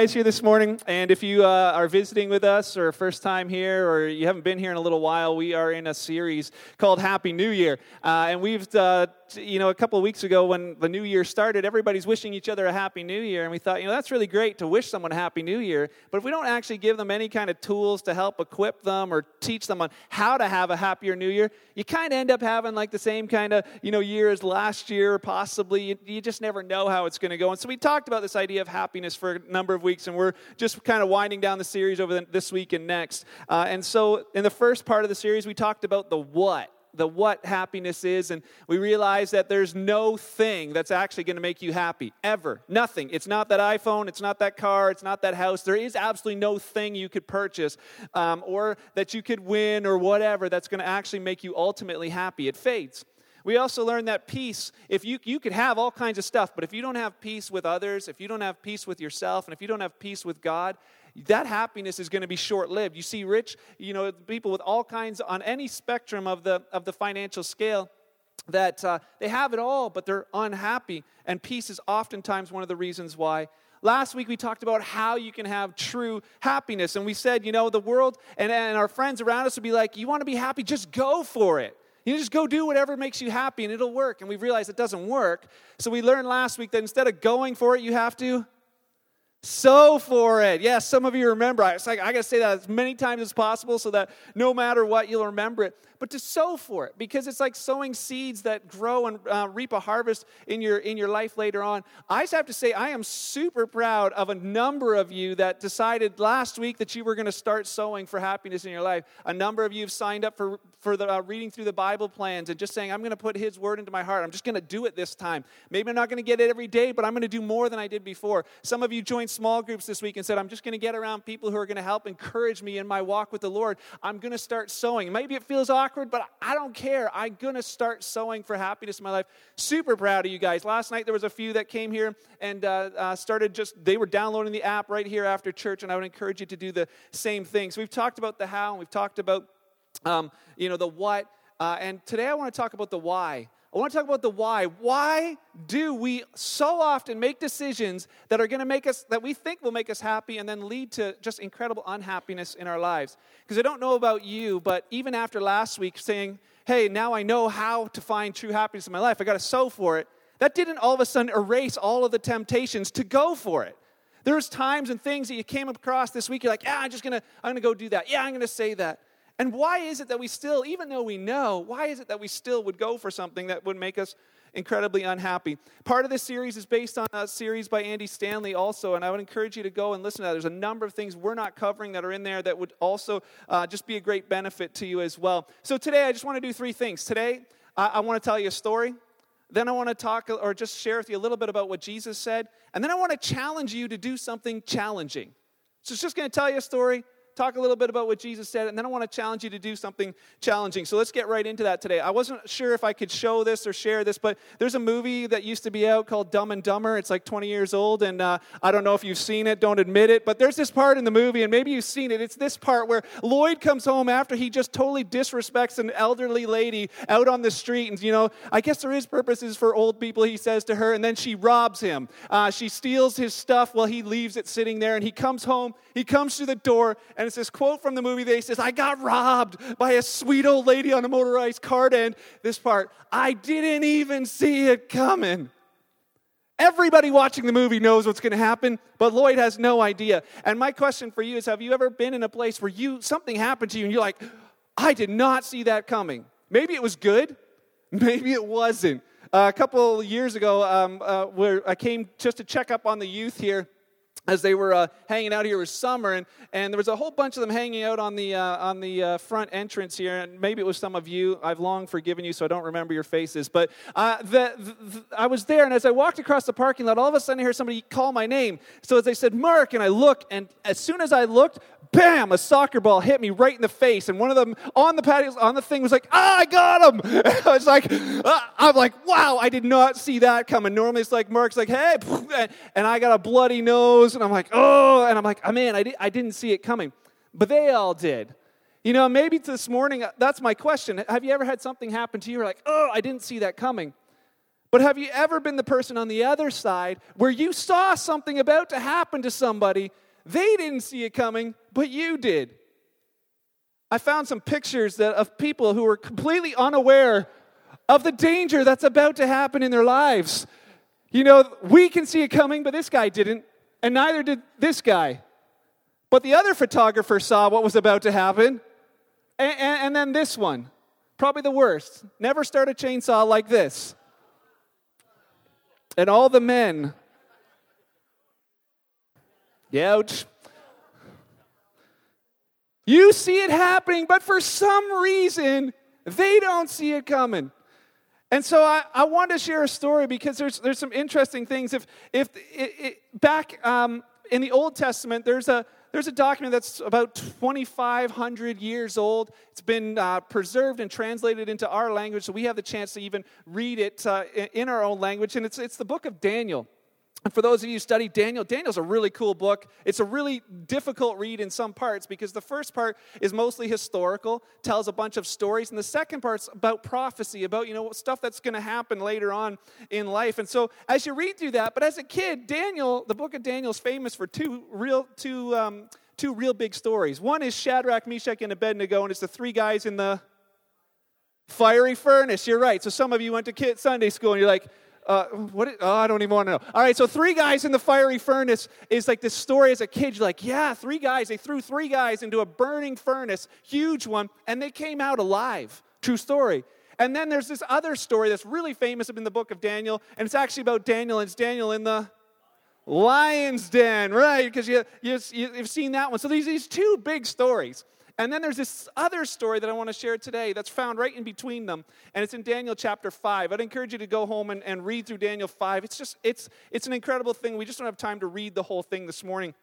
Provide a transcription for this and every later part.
guys here this morning. And if you uh, are visiting with us or first time here or you haven't been here in a little while, we are in a series called Happy New Year. Uh, and we've, uh, you know, a couple of weeks ago when the new year started, everybody's wishing each other a Happy New Year. And we thought, you know, that's really great to wish someone a Happy New Year. But if we don't actually give them any kind of tools to help equip them or teach them on how to have a happier New Year, you kind of end up having like the same kind of, you know, year as last year, possibly. You, you just never know how it's going to go. And so we talked about this idea of happiness for a number of weeks, and we're just kind of winding down the series over the, this week and next. Uh, and so, in the first part of the series, we talked about the what the what happiness is, and we realize that there's no thing that's actually going to make you happy, ever. Nothing. It's not that iPhone, it's not that car, it's not that house. There is absolutely no thing you could purchase um, or that you could win or whatever that's going to actually make you ultimately happy. It fades. We also learned that peace, if you, you could have all kinds of stuff, but if you don't have peace with others, if you don't have peace with yourself, and if you don't have peace with God, that happiness is going to be short-lived. You see rich, you know, people with all kinds on any spectrum of the of the financial scale that uh, they have it all, but they're unhappy. And peace is oftentimes one of the reasons why. Last week we talked about how you can have true happiness. And we said, you know, the world and, and our friends around us would be like, you want to be happy? Just go for it. You just go do whatever makes you happy and it'll work. And we realized it doesn't work. So we learned last week that instead of going for it, you have to sow for it. Yes, some of you remember. It's like I got to say that as many times as possible so that no matter what, you'll remember it but to sow for it because it's like sowing seeds that grow and uh, reap a harvest in your in your life later on. I just have to say I am super proud of a number of you that decided last week that you were going to start sowing for happiness in your life. A number of you have signed up for for the uh, reading through the Bible plans and just saying I'm going to put His word into my heart. I'm just going to do it this time. Maybe I'm not going to get it every day, but I'm going to do more than I did before. Some of you joined small groups this week and said I'm just going to get around people who are going to help encourage me in my walk with the Lord. I'm going to start sowing. Maybe it feels awkward but I don't care. I'm going to start sowing for happiness in my life. Super proud of you guys. Last night there was a few that came here and uh, uh, started just, they were downloading the app right here after church, and I would encourage you to do the same thing. So we've talked about the how, and we've talked about, um, you know, the what. Uh, and today I want to talk about the why. I want to talk about the why. Why do we so often make decisions that are going to make us, that we think will make us happy and then lead to just incredible unhappiness in our lives? Because I don't know about you, but even after last week saying, hey, now I know how to find true happiness in my life, I got to sow for it, that didn't all of a sudden erase all of the temptations to go for it. There's times and things that you came across this week, you're like, yeah, I'm just going to, I'm going to go do that. Yeah, I'm going to say that. And why is it that we still, even though we know, why is it that we still would go for something that would make us incredibly unhappy? Part of this series is based on a series by Andy Stanley, also, and I would encourage you to go and listen to that. There's a number of things we're not covering that are in there that would also uh, just be a great benefit to you as well. So today, I just want to do three things. Today, I, I want to tell you a story. Then I want to talk or just share with you a little bit about what Jesus said. And then I want to challenge you to do something challenging. So it's just going to tell you a story, talk a little bit about what Jesus said, and then I want to challenge you to do something challenging. So let's get right into that today. I wasn't sure if I could show this or share this, but there's a movie that used to be out called Dumb and Dumber. It's like 20 years old, and uh, I don't know if you've seen it, don't admit it, but there's this part in the movie, and maybe you've seen it. It's this part where Lloyd comes home after he just totally disrespects an elderly lady out on the street, and you know, I guess there is purposes for old people, he says to her, and then she robs him. Uh, she steals his stuff while he leaves it sitting there, and he comes home, he comes to the door, and it's this quote from the movie that he says, I got robbed by a sweet old lady on a motorized cart. And this part, I didn't even see it coming. Everybody watching the movie knows what's going to happen, but Lloyd has no idea. And my question for you is have you ever been in a place where you something happened to you and you're like, I did not see that coming? Maybe it was good, maybe it wasn't. Uh, a couple years ago, um, uh, where I came just to check up on the youth here as they were uh, hanging out here was summer and, and there was a whole bunch of them hanging out on the, uh, on the uh, front entrance here and maybe it was some of you i've long forgiven you so i don't remember your faces but uh, the, the, i was there and as i walked across the parking lot all of a sudden i hear somebody call my name so as they said mark and i look and as soon as i looked bam, a soccer ball hit me right in the face. And one of them on the patio, on the thing was like, ah, I got him. I was like, ah. I'm like, wow, I did not see that coming. Normally it's like Mark's like, hey, and I got a bloody nose. And I'm like, oh, and I'm like, oh man, I, di- I didn't see it coming. But they all did. You know, maybe this morning, uh, that's my question. Have you ever had something happen to you? You're like, oh, I didn't see that coming. But have you ever been the person on the other side where you saw something about to happen to somebody? They didn't see it coming, but you did. I found some pictures that, of people who were completely unaware of the danger that's about to happen in their lives. You know, we can see it coming, but this guy didn't, and neither did this guy. But the other photographer saw what was about to happen, and, and, and then this one, probably the worst. Never start a chainsaw like this. And all the men, ouch. You see it happening, but for some reason, they don't see it coming. And so I, I want to share a story because there's, there's some interesting things. If, if it, it, back um, in the Old Testament, there's a, there's a document that's about 2,500 years old. It's been uh, preserved and translated into our language, so we have the chance to even read it uh, in our own language. And it's, it's the book of Daniel. And for those of you who study Daniel, Daniel's a really cool book. It's a really difficult read in some parts because the first part is mostly historical, tells a bunch of stories, and the second part's about prophecy, about you know stuff that's going to happen later on in life. And so as you read through that, but as a kid, Daniel, the book of Daniel is famous for two real two um, two real big stories. One is Shadrach, Meshach, and Abednego, and it's the three guys in the fiery furnace. You're right. So some of you went to kid Sunday school, and you're like uh, what? oh, I don't even want to know. All right, so three guys in the fiery furnace is like this story as a kid. You're like, yeah, three guys. They threw three guys into a burning furnace, huge one, and they came out alive. True story. And then there's this other story that's really famous in the book of Daniel, and it's actually about Daniel, and it's Daniel in the lion's den, right? Because you, you, you've seen that one. So these, these two big stories. And then there's this other story that I want to share today that's found right in between them, and it's in Daniel chapter 5. I'd encourage you to go home and, and read through Daniel 5. It's just, it's, it's an incredible thing. We just don't have time to read the whole thing this morning.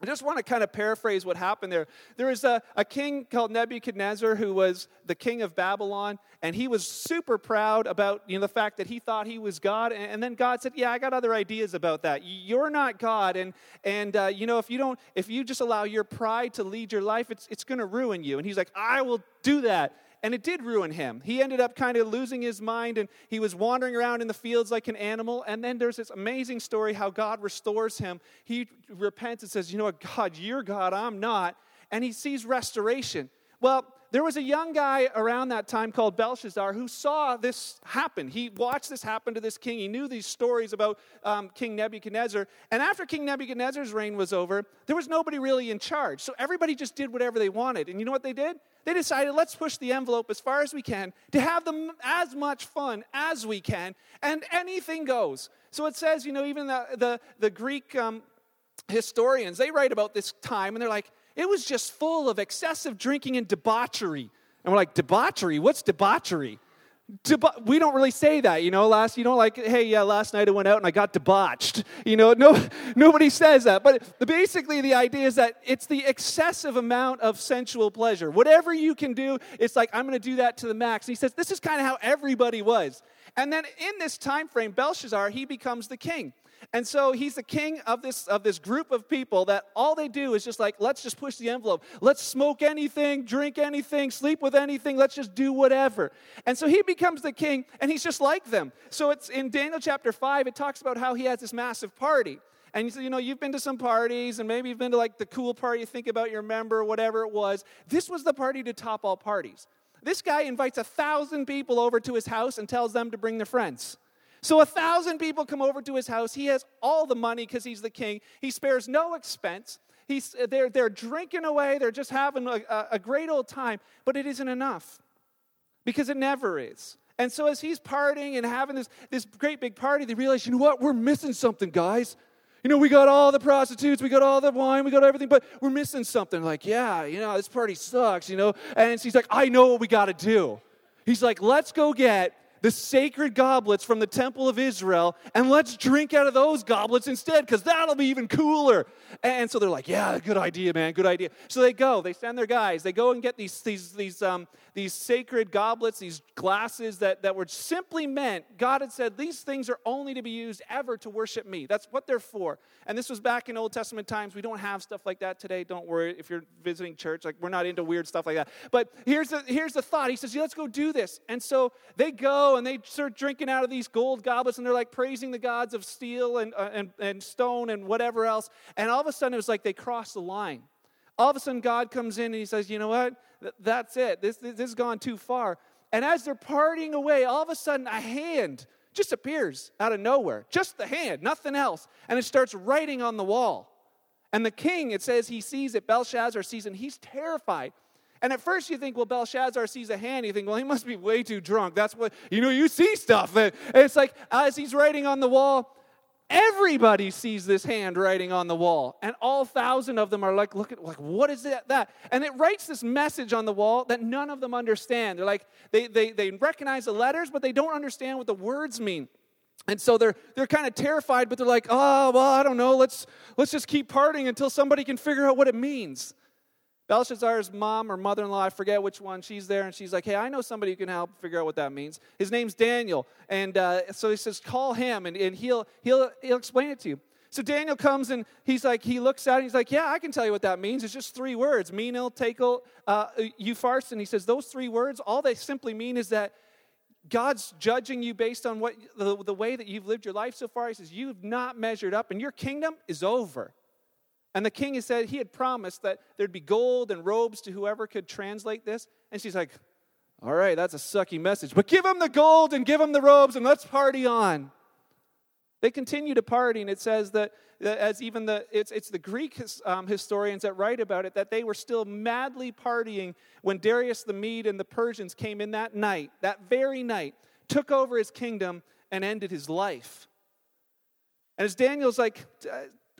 I just want to kind of paraphrase what happened there. There was a, a king called Nebuchadnezzar who was the king of Babylon, and he was super proud about you know, the fact that he thought he was God. And, and then God said, Yeah, I got other ideas about that. You're not God. And, and uh, you know, if you don't, if you just allow your pride to lead your life, it's, it's going to ruin you. And he's like, I will do that and it did ruin him. He ended up kind of losing his mind and he was wandering around in the fields like an animal. And then there's this amazing story how God restores him. He repents and says, You know what, God, you're God, I'm not. And he sees restoration. Well, there was a young guy around that time called Belshazzar who saw this happen. He watched this happen to this king. He knew these stories about um, King Nebuchadnezzar. And after King Nebuchadnezzar's reign was over, there was nobody really in charge. So everybody just did whatever they wanted. And you know what they did? They decided, let's push the envelope as far as we can to have them as much fun as we can, and anything goes. So it says, you know, even the, the, the Greek um, historians, they write about this time, and they're like, it was just full of excessive drinking and debauchery. And we're like, debauchery? What's debauchery? Deba- we don't really say that, you know. Last, you know, like, hey, yeah, last night I went out and I got debauched. You know, no, nobody says that. But basically, the idea is that it's the excessive amount of sensual pleasure. Whatever you can do, it's like I'm going to do that to the max. And he says this is kind of how everybody was. And then in this time frame, Belshazzar he becomes the king. And so he's the king of this, of this group of people that all they do is just like, let's just push the envelope. Let's smoke anything, drink anything, sleep with anything. Let's just do whatever. And so he becomes the king, and he's just like them. So it's in Daniel chapter 5, it talks about how he has this massive party. And you say, you know, you've been to some parties, and maybe you've been to like the cool party, think about your member, whatever it was. This was the party to top all parties. This guy invites a thousand people over to his house and tells them to bring their friends. So a thousand people come over to his house. He has all the money because he's the king. He spares no expense. He's, they're, they're drinking away. They're just having a, a great old time. But it isn't enough because it never is. And so as he's partying and having this, this great big party, they realize, you know what? We're missing something, guys. You know, we got all the prostitutes, we got all the wine, we got everything, but we're missing something. Like, yeah, you know, this party sucks, you know. And he's like, I know what we got to do. He's like, let's go get the sacred goblets from the temple of Israel and let's drink out of those goblets instead because that'll be even cooler. And so they're like, yeah, good idea, man, good idea. So they go, they send their guys, they go and get these, these, these, um, these sacred goblets, these glasses that, that were simply meant, God had said, these things are only to be used ever to worship me. That's what they're for. And this was back in Old Testament times. We don't have stuff like that today. Don't worry if you're visiting church. Like, we're not into weird stuff like that. But here's the, here's the thought. He says, yeah, let's go do this. And so they go and they start drinking out of these gold goblets, and they're like praising the gods of steel and, uh, and, and stone and whatever else. And all of a sudden, it was like they crossed the line. All of a sudden, God comes in and He says, You know what? That's it. This, this, this has gone too far. And as they're parting away, all of a sudden, a hand just appears out of nowhere. Just the hand, nothing else. And it starts writing on the wall. And the king, it says he sees it, Belshazzar sees it, and he's terrified. And at first you think, well, Belshazzar sees a hand. You think, well, he must be way too drunk. That's what, you know, you see stuff. And it's like, as he's writing on the wall, everybody sees this handwriting on the wall. And all thousand of them are like, look at, like, what is that? that? And it writes this message on the wall that none of them understand. They're like, they, they, they recognize the letters, but they don't understand what the words mean. And so they're, they're kind of terrified, but they're like, oh, well, I don't know. Let's, let's just keep partying until somebody can figure out what it means. Belshazzar's mom or mother in law, I forget which one, she's there and she's like, Hey, I know somebody who can help figure out what that means. His name's Daniel. And uh, so he says, Call him and, and he'll, he'll, he'll explain it to you. So Daniel comes and he's like, he looks at and he's like, Yeah, I can tell you what that means. It's just three words Mene, Tekel, uh. And he says, Those three words, all they simply mean is that God's judging you based on what the, the way that you've lived your life so far. He says, You've not measured up and your kingdom is over. And the king has said he had promised that there'd be gold and robes to whoever could translate this. And she's like, All right, that's a sucky message, but give him the gold and give him the robes and let's party on. They continue to party, and it says that, that as even the it's, it's the Greek um, historians that write about it that they were still madly partying when Darius the Mede and the Persians came in that night, that very night, took over his kingdom and ended his life. And as Daniel's like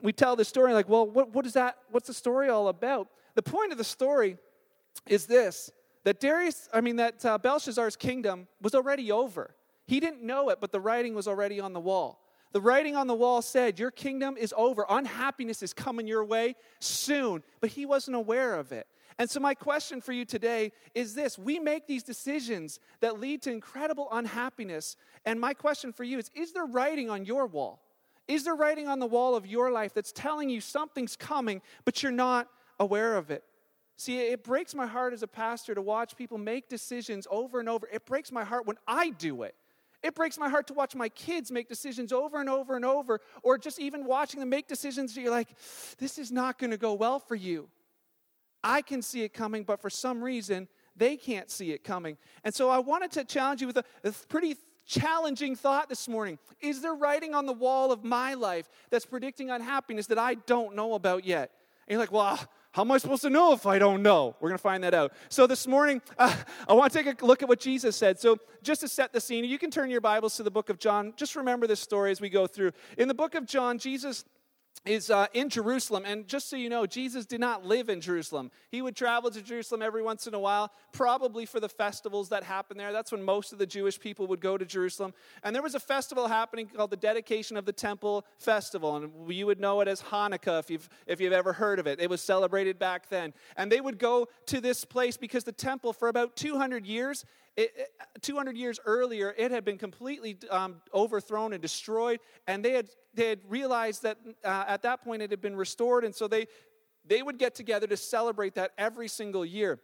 we tell the story like, well, what, what is that? What's the story all about? The point of the story is this that Darius, I mean, that uh, Belshazzar's kingdom was already over. He didn't know it, but the writing was already on the wall. The writing on the wall said, Your kingdom is over. Unhappiness is coming your way soon. But he wasn't aware of it. And so, my question for you today is this We make these decisions that lead to incredible unhappiness. And my question for you is Is there writing on your wall? Is there writing on the wall of your life that's telling you something's coming, but you're not aware of it? See, it breaks my heart as a pastor to watch people make decisions over and over. It breaks my heart when I do it. It breaks my heart to watch my kids make decisions over and over and over, or just even watching them make decisions that you're like, this is not going to go well for you. I can see it coming, but for some reason, they can't see it coming. And so I wanted to challenge you with a, a pretty challenging thought this morning. Is there writing on the wall of my life that's predicting unhappiness that I don't know about yet? And you're like, well, how am I supposed to know if I don't know? We're going to find that out. So this morning, uh, I want to take a look at what Jesus said. So just to set the scene, you can turn your Bibles to the book of John. Just remember this story as we go through. In the book of John, Jesus is uh, in Jerusalem. And just so you know, Jesus did not live in Jerusalem. He would travel to Jerusalem every once in a while, probably for the festivals that happen there. That's when most of the Jewish people would go to Jerusalem. And there was a festival happening called the Dedication of the Temple Festival. And you would know it as Hanukkah if you've, if you've ever heard of it. It was celebrated back then. And they would go to this place because the temple, for about 200 years, it, it, 200 years earlier, it had been completely um, overthrown and destroyed, and they had, they had realized that uh, at that point it had been restored, and so they, they would get together to celebrate that every single year.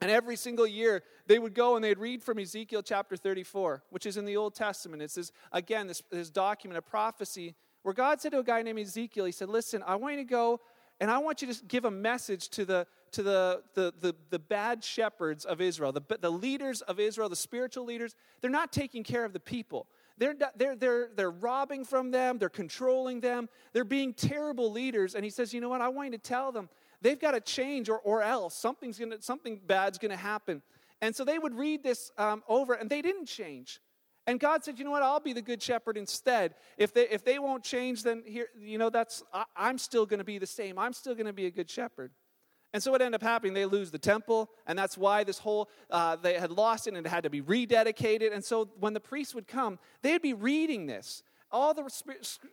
And every single year, they would go and they'd read from Ezekiel chapter 34, which is in the Old Testament. It's this, again, this, this document, a prophecy, where God said to a guy named Ezekiel, He said, Listen, I want you to go and I want you to give a message to the, to the, the, the, the, bad shepherds of Israel, the, the leaders of Israel, the spiritual leaders. They're not taking care of the people. They're, they're, they're, they're robbing from them, they're controlling them, they're being terrible leaders. And he says, You know what? I want you to tell them they've got to change or, or else something's gonna, something bad's going to happen. And so they would read this um, over, and they didn't change. And God said, you know what, I'll be the good shepherd instead. If they, if they won't change, then here, you know, that's, I, I'm still going to be the same. I'm still going to be a good shepherd. And so what ended up happening, they lose the temple, and that's why this whole, uh, they had lost it and it had to be rededicated. And so when the priests would come, they'd be reading this. All the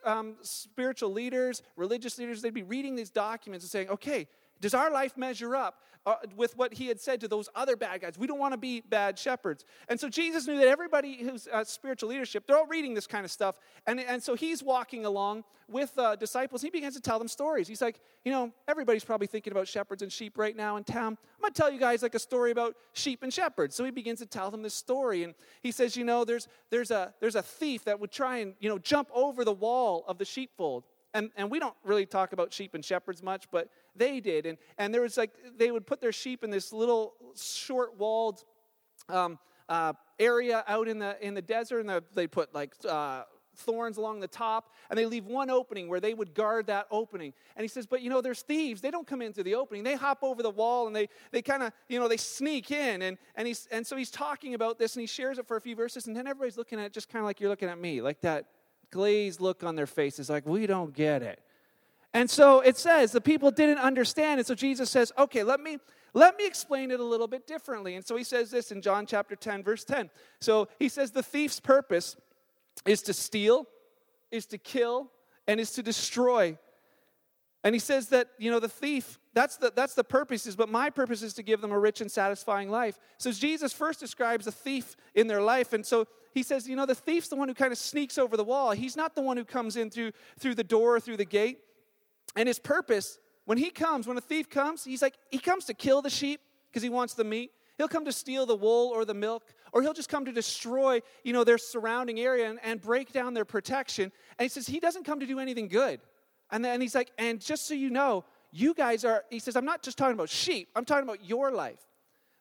um, spiritual leaders, religious leaders, they'd be reading these documents and saying, okay, Does our life measure up uh, with what he had said to those other bad guys? We don't want to be bad shepherds. And so Jesus knew that everybody who's uh, spiritual leadership, they're all reading this kind of stuff. And, and so he's walking along with uh, disciples. He begins to tell them stories. He's like, you know, everybody's probably thinking about shepherds and sheep right now in town. I'm going to tell you guys like a story about sheep and shepherds. So he begins to tell them this story. And he says, you know, there's, there's, a, there's a thief that would try and, you know, jump over the wall of the sheepfold and, and we don't really talk about sheep and shepherds much, but they did. And, and there was like, they would put their sheep in this little short walled um, uh, area out in the, in the desert, and the, they put like uh, thorns along the top, and they leave one opening where they would guard that opening. And he says, But you know, there's thieves. They don't come into the opening. They hop over the wall and they, they kind of, you know, they sneak in. And, and, he's, and so he's talking about this and he shares it for a few verses, and then everybody's looking at it just kind of like you're looking at me, like that glazed look on their faces, like, we don't get it. And so it says the people didn't understand. And so Jesus says, okay, let me let me explain it a little bit differently. And so he says this in John chapter 10, verse 10. So he says the thief's purpose is to steal, is to kill, and is to destroy. And he says that, you know, the thief, that's the, that's the purpose, is, but my purpose is to give them a rich and satisfying life. So Jesus first describes a thief in their life. And so he says, you know, the thief's the one who kind of sneaks over the wall. He's not the one who comes in through, through the door, through the gate. And his purpose, when he comes, when a thief comes, he's like, he comes to kill the sheep because he wants the meat. He'll come to steal the wool or the milk, or he'll just come to destroy, you know, their surrounding area and, and break down their protection. And he says, he doesn't come to do anything good. And then he's like, and just so you know, you guys are, he says, I'm not just talking about sheep, I'm talking about your life.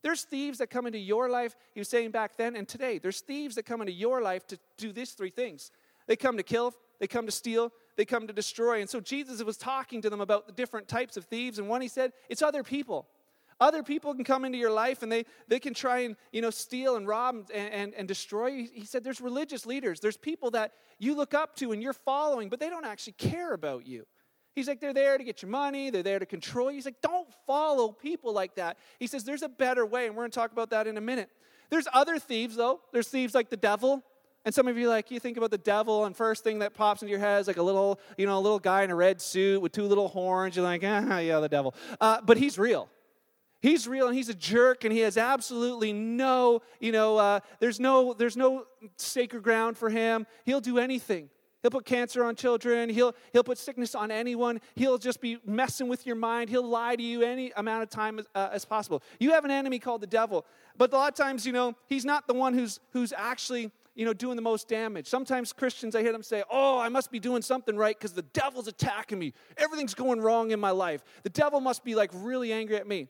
There's thieves that come into your life, he was saying back then and today. There's thieves that come into your life to do these three things they come to kill, they come to steal, they come to destroy. And so Jesus was talking to them about the different types of thieves. And one he said, it's other people. Other people can come into your life and they, they can try and you know steal and rob and, and, and destroy. He said there's religious leaders. There's people that you look up to and you're following, but they don't actually care about you. He's like, they're there to get your money, they're there to control you. He's like, don't follow people like that. He says, there's a better way, and we're going to talk about that in a minute. There's other thieves, though. There's thieves like the devil. And some of you like you think about the devil, and first thing that pops into your head is like a little, you know, a little guy in a red suit with two little horns. You're like, ah, yeah, the devil. Uh, but he's real. He's real, and he's a jerk, and he has absolutely no, you know, uh, there's no, there's no sacred ground for him. He'll do anything. He'll put cancer on children. He'll, he'll put sickness on anyone. He'll just be messing with your mind. He'll lie to you any amount of time as, uh, as possible. You have an enemy called the devil. But a lot of times, you know, he's not the one who's, who's actually, you know, doing the most damage. Sometimes Christians, I hear them say, oh, I must be doing something right because the devil's attacking me. Everything's going wrong in my life. The devil must be like really angry at me.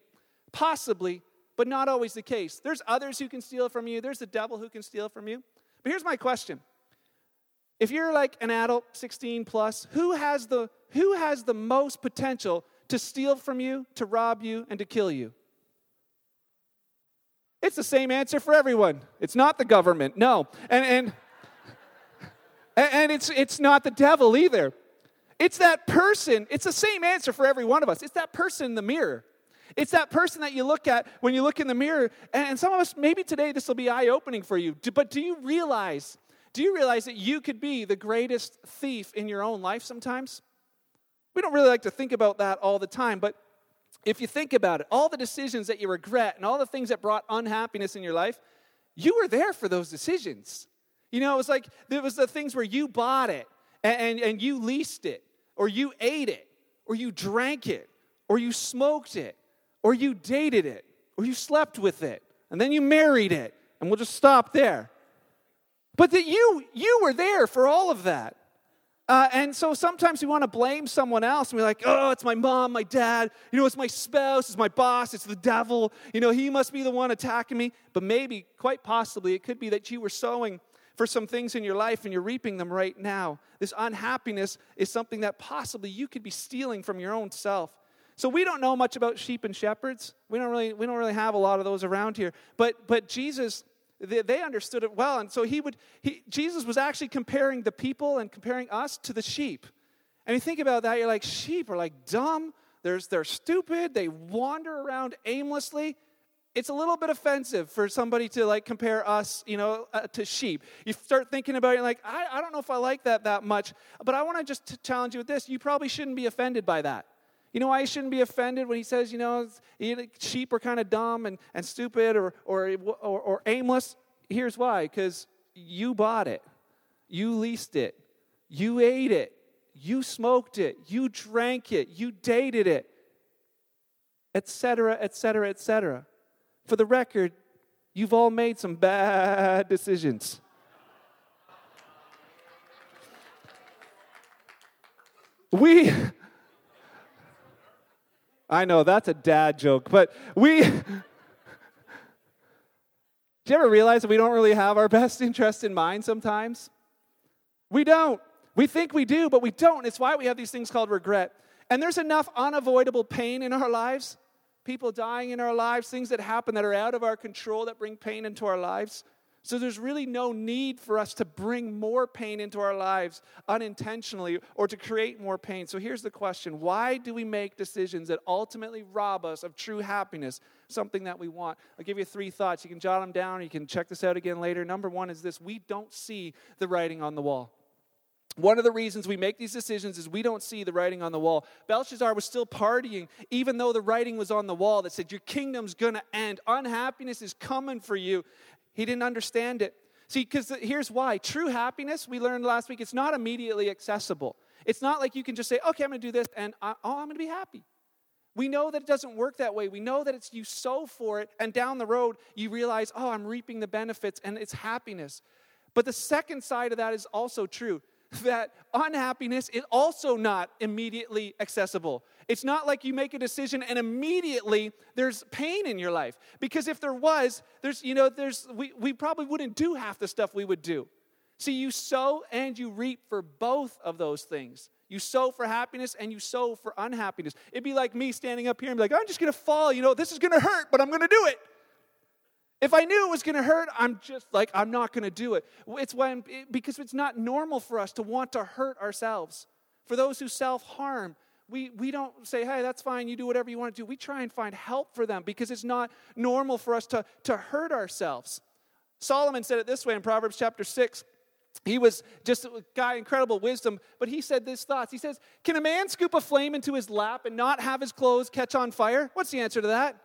Possibly, but not always the case. There's others who can steal from you. There's the devil who can steal from you. But here's my question if you're like an adult 16 plus who has the who has the most potential to steal from you to rob you and to kill you? It's the same answer for everyone. It's not the government. No. And and and it's it's not the devil either. It's that person. It's the same answer for every one of us. It's that person in the mirror. It's that person that you look at when you look in the mirror and some of us maybe today this will be eye-opening for you. But do you realize do you realize that you could be the greatest thief in your own life sometimes? We don't really like to think about that all the time, but if you think about it, all the decisions that you regret and all the things that brought unhappiness in your life, you were there for those decisions. You know, it was like there was the things where you bought it and, and, and you leased it, or you ate it, or you drank it, or you smoked it, or you dated it, or you slept with it, and then you married it. And we'll just stop there. But that you you were there for all of that. Uh, and so sometimes we want to blame someone else and we're like, oh, it's my mom, my dad, you know, it's my spouse, it's my boss, it's the devil, you know, he must be the one attacking me. But maybe, quite possibly, it could be that you were sowing for some things in your life and you're reaping them right now. This unhappiness is something that possibly you could be stealing from your own self. So we don't know much about sheep and shepherds. We don't really, we don't really have a lot of those around here. But, but Jesus they, understood it well. And so he would, he, Jesus was actually comparing the people and comparing us to the sheep. And you think about that, you're like, sheep are like dumb, they're, they're stupid, they wander around aimlessly. It's a little bit offensive for somebody to like compare us, you know, uh, to sheep. You start thinking about it, like, I, I don't know if I like that that much, but I want to just challenge you with this. You probably shouldn't be offended by that. You know why you shouldn't be offended when he says, you know, sheep are kind of dumb and, and stupid or, or, or, or aimless? Here's why because you bought it, you leased it, you ate it, you smoked it, you drank it, you dated it, etc., etc., etc. For the record, you've all made some bad decisions. We, I know that's a dad joke, but we, do you ever realize that we don't really have our best interest in mind sometimes? We don't. We think we do, but we don't. It's why we have these things called regret. And there's enough unavoidable pain in our lives, people dying in our lives, things that happen that are out of our control that bring pain into our lives. So there's really no need for us to bring more pain into our lives unintentionally or to create more pain. So here's the question Why do we make decisions that ultimately rob us of true happiness, something that we want? I'll give you three thoughts. You can jot them down, you can check this out again later. Number one is this we don't see the writing on the wall. One of the reasons we make these decisions is we don't see the writing on the wall. Belshazzar was still partying, even though the writing was on the wall that said, Your kingdom's gonna end. Unhappiness is coming for you. He didn't understand it. See, because here's why true happiness, we learned last week, it's not immediately accessible. It's not like you can just say, okay, I'm going to do this and I, oh, I'm going to be happy. We know that it doesn't work that way. We know that it's you sow for it, and down the road, you realize, oh, I'm reaping the benefits, and it's happiness. But the second side of that is also true that unhappiness is also not immediately accessible. It's not like you make a decision and immediately there's pain in your life. Because if there was, there's, you know, there's, we, we probably wouldn't do half the stuff we would do. See, you sow and you reap for both of those things. You sow for happiness and you sow for unhappiness. It'd be like me standing up here and be like, I'm just gonna fall, you know, this is gonna hurt, but I'm gonna do it. If I knew it was going to hurt, I'm just like, I'm not going to do it. It's when, because it's not normal for us to want to hurt ourselves. For those who self harm, we, we don't say, hey, that's fine, you do whatever you want to do. We try and find help for them because it's not normal for us to, to hurt ourselves. Solomon said it this way in Proverbs chapter 6. He was just a guy, incredible wisdom, but he said this thoughts. He says, Can a man scoop a flame into his lap and not have his clothes catch on fire? What's the answer to that?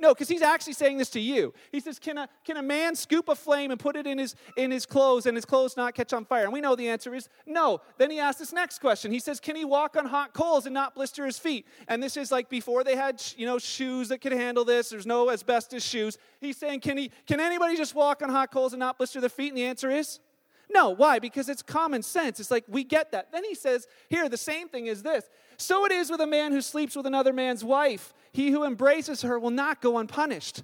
No, because he's actually saying this to you. He says, can a, can a man scoop a flame and put it in his, in his clothes and his clothes not catch on fire? And we know the answer is no. Then he asks this next question. He says, Can he walk on hot coals and not blister his feet? And this is like before they had you know, shoes that could handle this. There's no asbestos shoes. He's saying, Can, he, can anybody just walk on hot coals and not blister their feet? And the answer is no. Why? Because it's common sense. It's like we get that. Then he says, Here, the same thing is this. So it is with a man who sleeps with another man's wife. He who embraces her will not go unpunished.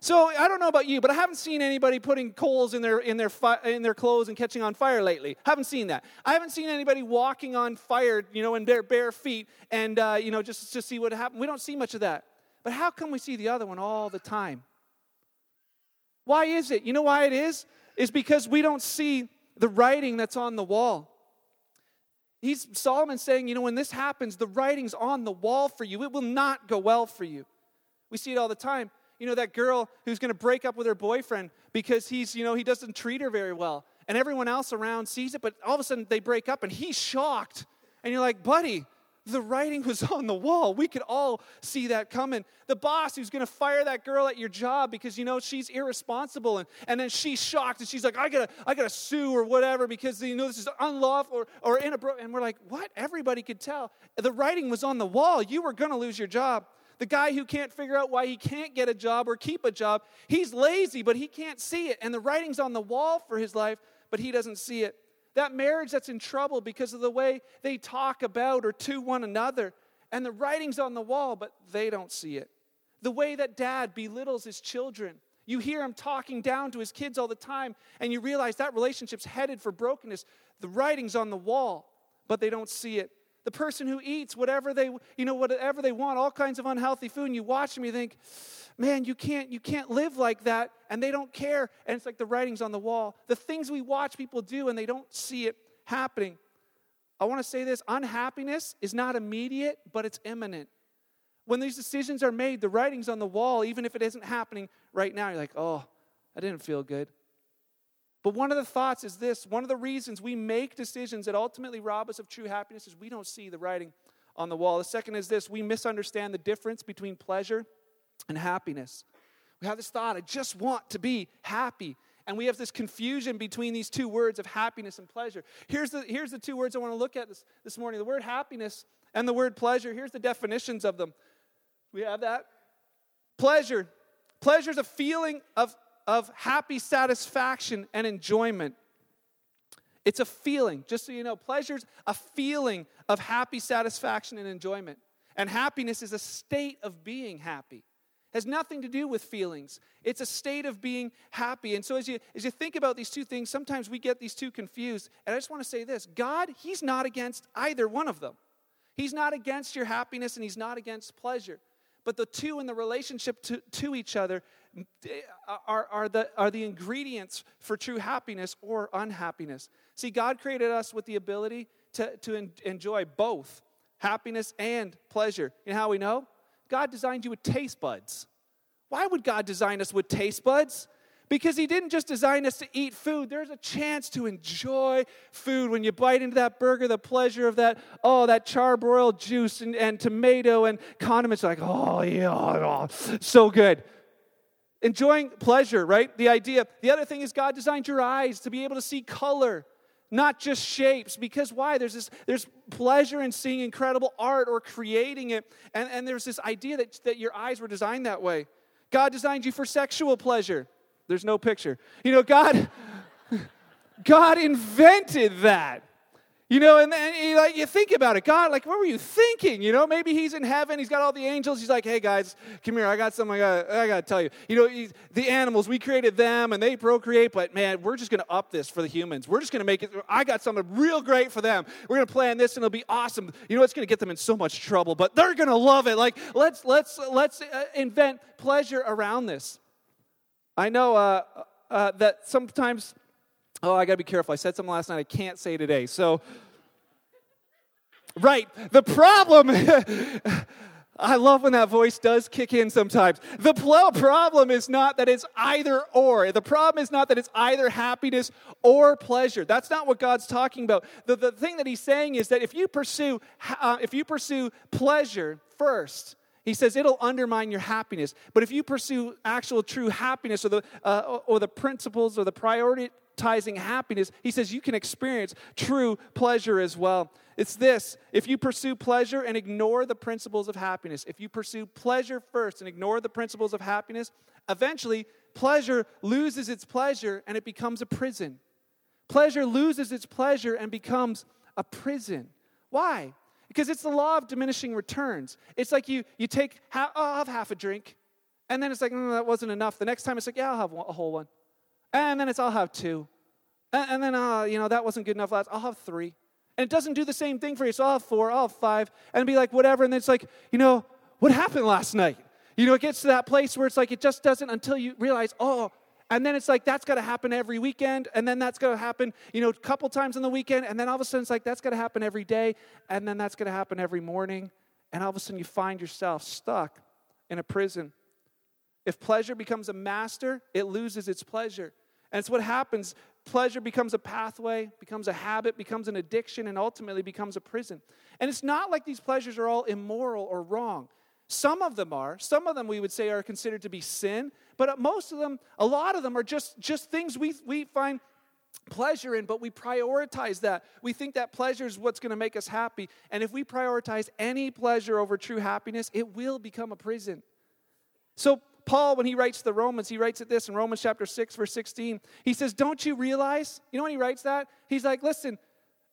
So I don't know about you, but I haven't seen anybody putting coals in their in their fi- in their clothes and catching on fire lately. Haven't seen that. I haven't seen anybody walking on fire, you know, in their bare feet and uh, you know just to see what happened. We don't see much of that. But how come we see the other one all the time? Why is it? You know why it is? Is because we don't see the writing that's on the wall. He's Solomon saying, you know, when this happens, the writing's on the wall for you. It will not go well for you. We see it all the time. You know, that girl who's going to break up with her boyfriend because he's, you know, he doesn't treat her very well. And everyone else around sees it, but all of a sudden they break up and he's shocked. And you're like, buddy, the writing was on the wall. We could all see that coming. The boss who's going to fire that girl at your job because you know she's irresponsible and, and then she's shocked and she's like, I gotta, I gotta sue or whatever because you know this is unlawful or, or inappropriate. And we're like, what? Everybody could tell. The writing was on the wall. You were going to lose your job. The guy who can't figure out why he can't get a job or keep a job, he's lazy, but he can't see it. And the writing's on the wall for his life, but he doesn't see it. That marriage that's in trouble because of the way they talk about or to one another. And the writing's on the wall, but they don't see it. The way that dad belittles his children. You hear him talking down to his kids all the time, and you realize that relationship's headed for brokenness. The writing's on the wall, but they don't see it the person who eats whatever they you know whatever they want all kinds of unhealthy food and you watch them you think man you can't you can't live like that and they don't care and it's like the writings on the wall. The things we watch people do and they don't see it happening. I want to say this unhappiness is not immediate but it's imminent. When these decisions are made the writings on the wall even if it isn't happening right now you're like oh i didn't feel good but one of the thoughts is this one of the reasons we make decisions that ultimately rob us of true happiness is we don't see the writing on the wall. The second is this we misunderstand the difference between pleasure and happiness. We have this thought, I just want to be happy. And we have this confusion between these two words of happiness and pleasure. Here's the, here's the two words I want to look at this, this morning the word happiness and the word pleasure. Here's the definitions of them. We have that. Pleasure. Pleasure is a feeling of, of happy satisfaction and enjoyment. It's a feeling, just so you know. Pleasure's a feeling of happy satisfaction and enjoyment. And happiness is a state of being happy has nothing to do with feelings. It's a state of being happy. And so as you as you think about these two things, sometimes we get these two confused. And I just want to say this, God, he's not against either one of them. He's not against your happiness and he's not against pleasure. But the two in the relationship to, to each other are, are, the, are the ingredients for true happiness or unhappiness. See, God created us with the ability to, to enjoy both happiness and pleasure. You know how we know? God designed you with taste buds. Why would God design us with taste buds? Because He didn't just design us to eat food. There's a chance to enjoy food when you bite into that burger, the pleasure of that, oh, that charbroiled juice and, and tomato and condiments. Like, oh, yeah, oh, so good. Enjoying pleasure, right? The idea. The other thing is, God designed your eyes to be able to see color not just shapes because why there's this there's pleasure in seeing incredible art or creating it and, and there's this idea that, that your eyes were designed that way god designed you for sexual pleasure there's no picture you know god god invented that you know, and then you, like, you think about it. God, like, what were you thinking? You know, maybe he's in heaven. He's got all the angels. He's like, hey, guys, come here. I got something I got, I got to tell you. You know, the animals, we created them and they procreate, but man, we're just going to up this for the humans. We're just going to make it. I got something real great for them. We're going to plan this and it'll be awesome. You know, it's going to get them in so much trouble, but they're going to love it. Like, let's, let's, let's uh, invent pleasure around this. I know uh, uh, that sometimes Oh, I got to be careful. I said something last night I can't say today. So, right. The problem, I love when that voice does kick in sometimes. The problem is not that it's either or. The problem is not that it's either happiness or pleasure. That's not what God's talking about. The, the thing that He's saying is that if you pursue, uh, if you pursue pleasure first, he says it'll undermine your happiness. But if you pursue actual true happiness or the, uh, or the principles or the prioritizing happiness, he says you can experience true pleasure as well. It's this if you pursue pleasure and ignore the principles of happiness, if you pursue pleasure first and ignore the principles of happiness, eventually pleasure loses its pleasure and it becomes a prison. Pleasure loses its pleasure and becomes a prison. Why? Because it's the law of diminishing returns. It's like you, you take, oh, I'll have half a drink. And then it's like, no, that wasn't enough. The next time it's like, yeah, I'll have a whole one. And then it's, I'll have two. And, then, uh, you know, that wasn't good enough last. I'll have three. And it doesn't do the same thing for you. So I'll have four, I'll have five, and be like, whatever. And then it's like, you know, what happened last night? You know, it gets to that place where it's like, it just doesn't until you realize, oh, and then it's like, that's got to happen every weekend. And then that's going to happen, you know, a couple times on the weekend. And then all of a sudden it's like, that's going to happen every day. And then that's going to happen every morning. And all of a sudden you find yourself stuck in a prison. If pleasure becomes a master, it loses its pleasure. And it's what happens. Pleasure becomes a pathway, becomes a habit, becomes an addiction, and ultimately becomes a prison. And it's not like these pleasures are all immoral or wrong. Some of them are. Some of them we would say are considered to be sin, but most of them, a lot of them are just, just things we, we find pleasure in, but we prioritize that. We think that pleasure is what's going to make us happy. And if we prioritize any pleasure over true happiness, it will become a prison. So Paul, when he writes the Romans, he writes it this in Romans chapter 6, verse 16. He says, Don't you realize? You know when he writes that? He's like, Listen,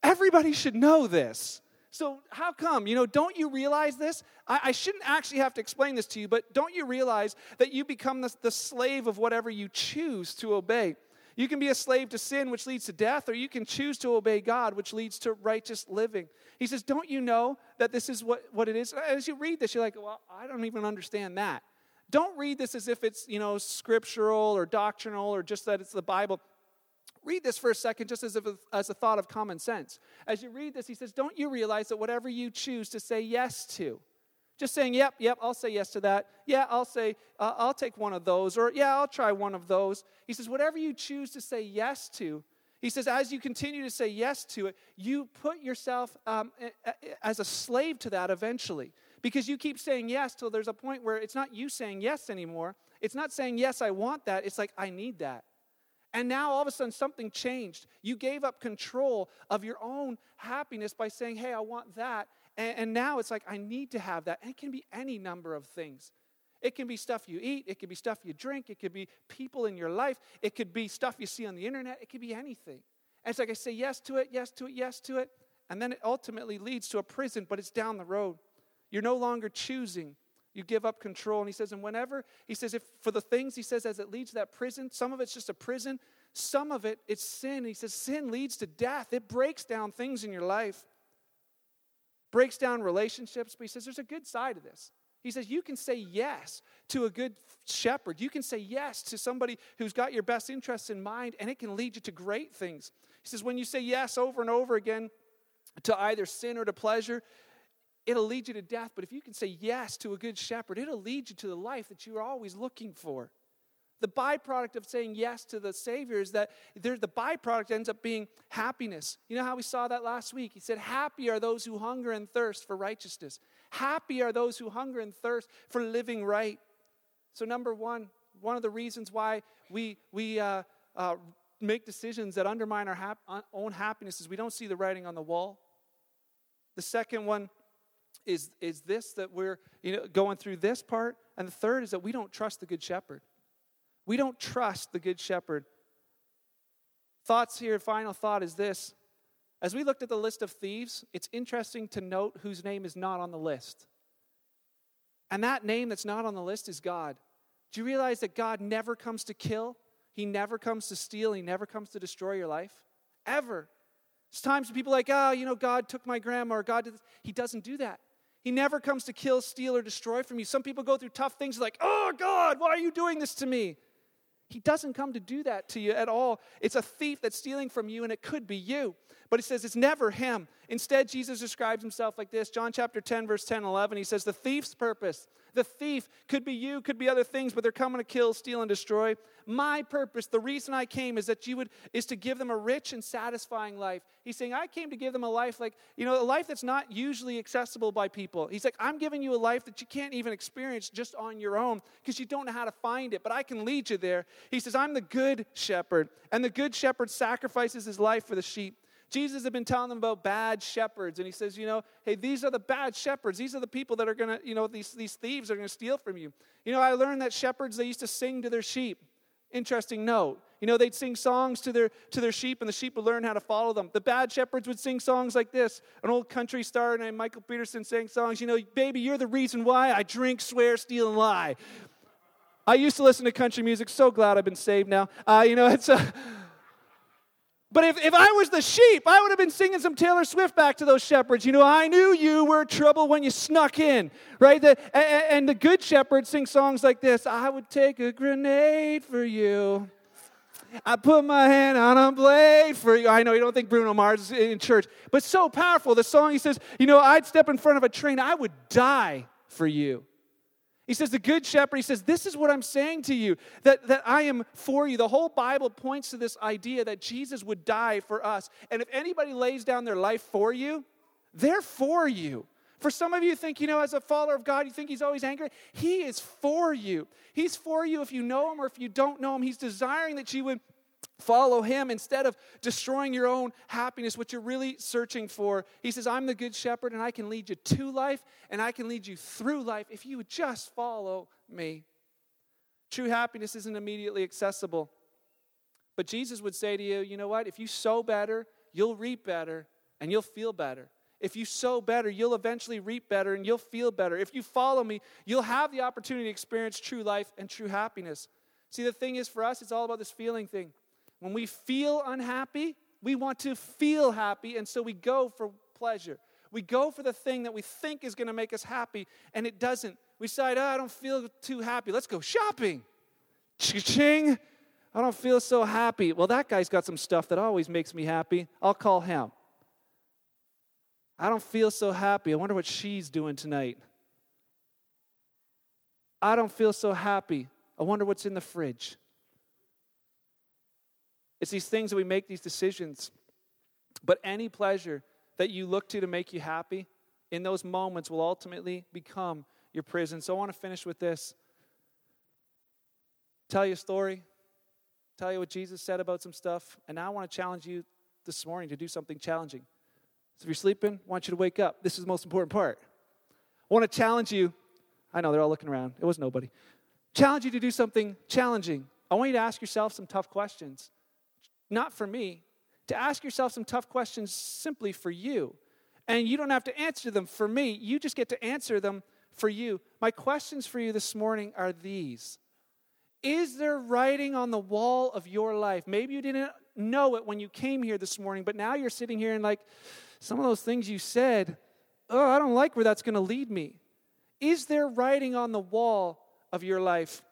everybody should know this. So, how come? You know, don't you realize this? I, I, shouldn't actually have to explain this to you, but don't you realize that you become the, the slave of whatever you choose to obey? You can be a slave to sin, which leads to death, or you can choose to obey God, which leads to righteous living. He says, Don't you know that this is what, what it is? As you read this, you're like, Well, I don't even understand that. Don't read this as if it's, you know, scriptural or doctrinal or just that it's the Bible. Read this for a second just as, if, as a thought of common sense. As you read this, he says, Don't you realize that whatever you choose to say yes to, just saying, Yep, yep, I'll say yes to that. Yeah, I'll say, uh, I'll take one of those. Or, Yeah, I'll try one of those. He says, Whatever you choose to say yes to, He says, as you continue to say yes to it, you put yourself um, as a slave to that eventually. Because you keep saying yes till there's a point where it's not you saying yes anymore. It's not saying, yes, I want that. It's like, I need that. And now all of a sudden something changed. You gave up control of your own happiness by saying, hey, I want that. And, and now it's like, I need to have that. And it can be any number of things. It can be stuff you eat, it could be stuff you drink, it could be people in your life, it could be stuff you see on the internet, it could be anything. And it's like I say yes to it, yes to it, yes to it, and then it ultimately leads to a prison, but it's down the road. You're no longer choosing. You give up control. And he says, and whenever, he says, if for the things, he says, as it leads to that prison, some of it's just a prison, some of it, it's sin. He says, sin leads to death. It breaks down things in your life, breaks down relationships. But he says, there's a good side of this. He says, You can say yes to a good shepherd. You can say yes to somebody who's got your best interests in mind, and it can lead you to great things. He says, When you say yes over and over again to either sin or to pleasure, it'll lead you to death. But if you can say yes to a good shepherd, it'll lead you to the life that you are always looking for. The byproduct of saying yes to the Savior is that the byproduct ends up being happiness. You know how we saw that last week? He said, Happy are those who hunger and thirst for righteousness. Happy are those who hunger and thirst for living right. So, number one, one of the reasons why we, we uh, uh, make decisions that undermine our hap- uh, own happiness is we don't see the writing on the wall. The second one is, is this that we're you know, going through this part. And the third is that we don't trust the Good Shepherd. We don't trust the Good Shepherd. Thoughts here, final thought is this. As we looked at the list of thieves, it's interesting to note whose name is not on the list. And that name that's not on the list is God. Do you realize that God never comes to kill? He never comes to steal. He never comes to destroy your life. Ever. There's times when people like, oh, you know, God took my grandma or God did this. He doesn't do that. He never comes to kill, steal, or destroy from you. Some people go through tough things like, oh, God, why are you doing this to me? He doesn't come to do that to you at all. It's a thief that's stealing from you, and it could be you. But he says it's never him. Instead, Jesus describes himself like this John chapter 10, verse 10 11. He says, The thief's purpose the thief could be you, could be other things, but they're coming to kill, steal, and destroy. My purpose, the reason I came is that you would is to give them a rich and satisfying life. He's saying, I came to give them a life like, you know, a life that's not usually accessible by people. He's like, I'm giving you a life that you can't even experience just on your own because you don't know how to find it, but I can lead you there. He says, I'm the good shepherd, and the good shepherd sacrifices his life for the sheep. Jesus had been telling them about bad shepherds, and he says, you know, hey, these are the bad shepherds. These are the people that are going to, you know, these, these thieves are going to steal from you. You know, I learned that shepherds, they used to sing to their sheep. Interesting note. You know, they'd sing songs to their, to their sheep, and the sheep would learn how to follow them. The bad shepherds would sing songs like this. An old country star named Michael Peterson sang songs, you know, baby, you're the reason why I drink, swear, steal, and lie. I used to listen to country music. So glad I've been saved now. Uh, you know, it's a. But if, if I was the sheep, I would have been singing some Taylor Swift back to those shepherds. You know, I knew you were trouble when you snuck in, right? The, and, and the good shepherd sings songs like this I would take a grenade for you. I put my hand on a blade for you. I know you don't think Bruno Mars is in church, but so powerful. The song he says, you know, I'd step in front of a train, I would die for you. He says, The good shepherd, he says, This is what I'm saying to you, that, that I am for you. The whole Bible points to this idea that Jesus would die for us. And if anybody lays down their life for you, they're for you. For some of you think, you know, as a follower of God, you think he's always angry. He is for you. He's for you if you know him or if you don't know him. He's desiring that you would follow him instead of destroying your own happiness, what you're really searching for. He says, I'm the good shepherd and I can lead you to life and I can lead you through life if you would just follow me. True happiness isn't immediately accessible. But Jesus would say to you, you know what? If you sow better, you'll reap better and you'll feel better. If you sow better, you'll eventually reap better and you'll feel better. If you follow me, you'll have the opportunity to experience true life and true happiness. See, the thing is for us, it's all about this feeling thing. When we feel unhappy, we want to feel happy, and so we go for pleasure. We go for the thing that we think is going to make us happy, and it doesn't. We decide, oh, I don't feel too happy. Let's go shopping. Ching. I don't feel so happy. Well, that guy's got some stuff that always makes me happy. I'll call him. I don't feel so happy. I wonder what she's doing tonight. I don't feel so happy. I wonder what's in the fridge. It's these things that we make these decisions. But any pleasure that you look to to make you happy, in those moments will ultimately become your prison. So I want to finish with this. Tell you a story, tell you what Jesus said about some stuff, and now I want to challenge you this morning to do something challenging. So if you're sleeping, I want you to wake up. This is the most important part. I want to challenge you. I know they're all looking around. It was nobody. Challenge you to do something challenging. I want you to ask yourself some tough questions. Not for me, to ask yourself some tough questions simply for you. And you don't have to answer them for me, you just get to answer them for you. My questions for you this morning are these Is there writing on the wall of your life? Maybe you didn't know it when you came here this morning, but now you're sitting here and like, some of those things you said, oh, I don't like where that's going to lead me. Is there writing on the wall of your life?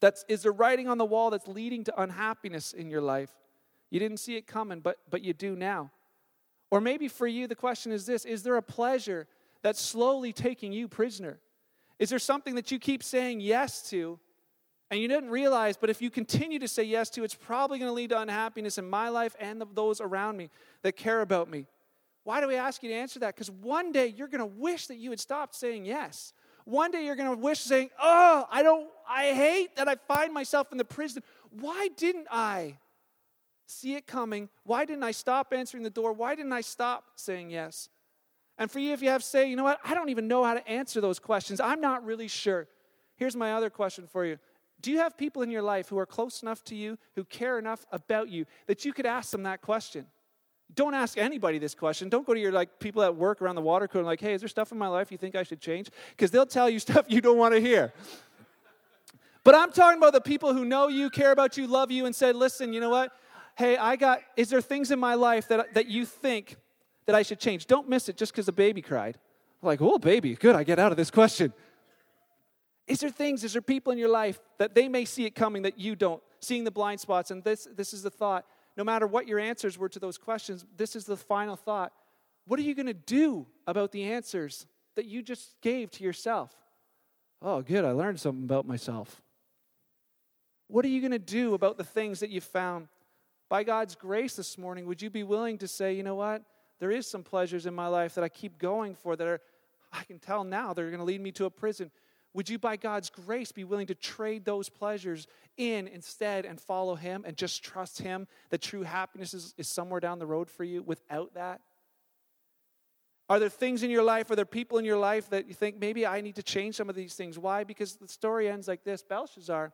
That's, is there writing on the wall that's leading to unhappiness in your life? You didn't see it coming, but, but you do now. Or maybe for you, the question is this Is there a pleasure that's slowly taking you prisoner? Is there something that you keep saying yes to and you didn't realize, but if you continue to say yes to, it's probably going to lead to unhappiness in my life and those around me that care about me? Why do we ask you to answer that? Because one day you're going to wish that you had stopped saying yes. One day you're going to wish saying, "Oh, I don't I hate that I find myself in the prison. Why didn't I see it coming? Why didn't I stop answering the door? Why didn't I stop saying yes?" And for you if you have say, "You know what? I don't even know how to answer those questions. I'm not really sure." Here's my other question for you. Do you have people in your life who are close enough to you, who care enough about you that you could ask them that question? Don't ask anybody this question. Don't go to your like people at work around the water cooler like, hey, is there stuff in my life you think I should change? Because they'll tell you stuff you don't want to hear. But I'm talking about the people who know you, care about you, love you, and said, listen, you know what? Hey, I got, is there things in my life that, that you think that I should change? Don't miss it just because a baby cried. like, oh, baby, good, I get out of this question. Is there things, is there people in your life that they may see it coming that you don't, seeing the blind spots? And this, this is the thought no matter what your answers were to those questions, this is the final thought. What are you going to do about the answers that you just gave to yourself? Oh, good, I learned something about myself. What are you going to do about the things that you found? By God's grace this morning, would you be willing to say, you know what? There is some pleasures in my life that I keep going for that are, I can tell now, they're going to lead me to a prison. Would you, by God's grace, be willing to trade those pleasures in instead and follow Him and just trust Him that true happiness is, is somewhere down the road for you without that? Are there things in your life, are there people in your life that you think maybe I need to change some of these things? Why? Because the story ends like this Belshazzar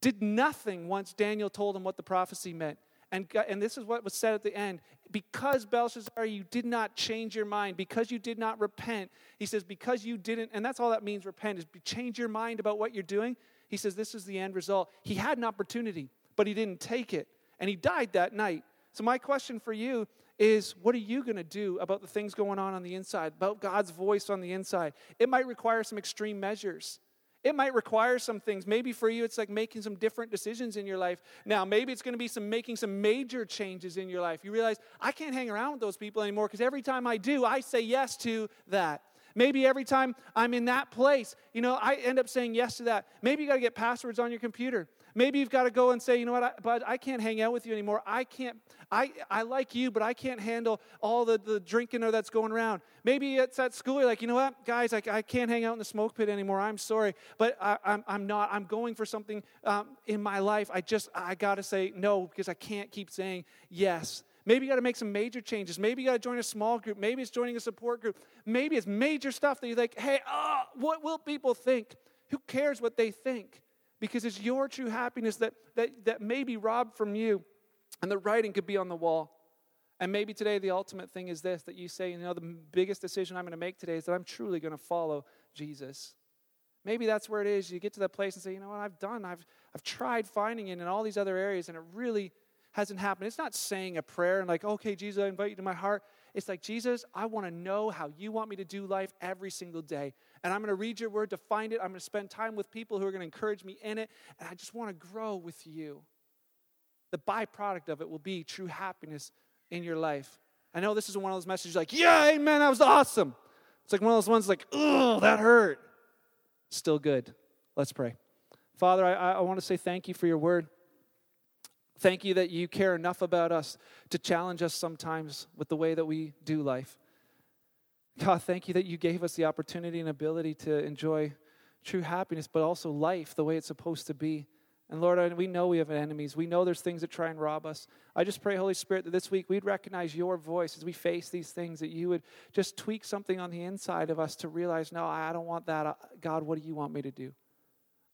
did nothing once Daniel told him what the prophecy meant. And, and this is what was said at the end. Because, Belshazzar, you did not change your mind, because you did not repent, he says, because you didn't, and that's all that means repent, is change your mind about what you're doing. He says, this is the end result. He had an opportunity, but he didn't take it. And he died that night. So, my question for you is what are you going to do about the things going on on the inside, about God's voice on the inside? It might require some extreme measures. It might require some things. Maybe for you, it's like making some different decisions in your life. Now, maybe it's going to be some making some major changes in your life. You realize, I can't hang around with those people anymore because every time I do, I say yes to that. Maybe every time I'm in that place, you know, I end up saying yes to that. Maybe you got to get passwords on your computer. Maybe you've got to go and say, you know what, I, but I can't hang out with you anymore. I can't, I, I like you, but I can't handle all the, the drinking or that's going around. Maybe it's at school, you're like, you know what, guys, I, I can't hang out in the smoke pit anymore. I'm sorry, but I, am I'm, I'm not. I'm going for something um, in my life. I just, I got to say no because I can't keep saying yes. Maybe you got to make some major changes. Maybe you got to join a small group. Maybe it's joining a support group. Maybe it's major stuff that you're like, hey, oh, what will people think? Who cares what they think? Because it's your true happiness that, that, that may be robbed from you. And the writing could be on the wall. And maybe today the ultimate thing is this that you say, you know, the biggest decision I'm going to make today is that I'm truly going to follow Jesus. Maybe that's where it is. You get to that place and say, you know what, I've done, I've, I've tried finding it in all these other areas, and it really hasn't happened. It's not saying a prayer and like, okay, Jesus, I invite you to my heart. It's like, Jesus, I want to know how you want me to do life every single day. And I'm going to read your word to find it. I'm going to spend time with people who are going to encourage me in it. And I just want to grow with you. The byproduct of it will be true happiness in your life. I know this is one of those messages like, yeah, amen, that was awesome. It's like one of those ones like, oh, that hurt. Still good. Let's pray. Father, I, I want to say thank you for your word. Thank you that you care enough about us to challenge us sometimes with the way that we do life. God, thank you that you gave us the opportunity and ability to enjoy true happiness, but also life the way it's supposed to be. And Lord, we know we have enemies. We know there's things that try and rob us. I just pray, Holy Spirit, that this week we'd recognize your voice as we face these things, that you would just tweak something on the inside of us to realize, no, I don't want that. Uh, God, what do you want me to do?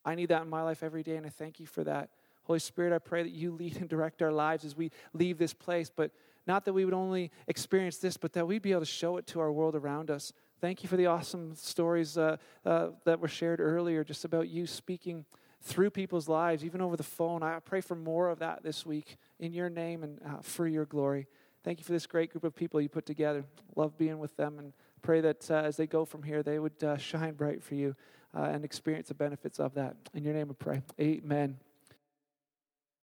I need that in my life every day, and I thank you for that. Holy Spirit, I pray that you lead and direct our lives as we leave this place, but not that we would only experience this, but that we'd be able to show it to our world around us. Thank you for the awesome stories uh, uh, that were shared earlier, just about you speaking through people's lives, even over the phone. I pray for more of that this week in your name and uh, for your glory. Thank you for this great group of people you put together. Love being with them and pray that uh, as they go from here, they would uh, shine bright for you uh, and experience the benefits of that. In your name we pray. Amen.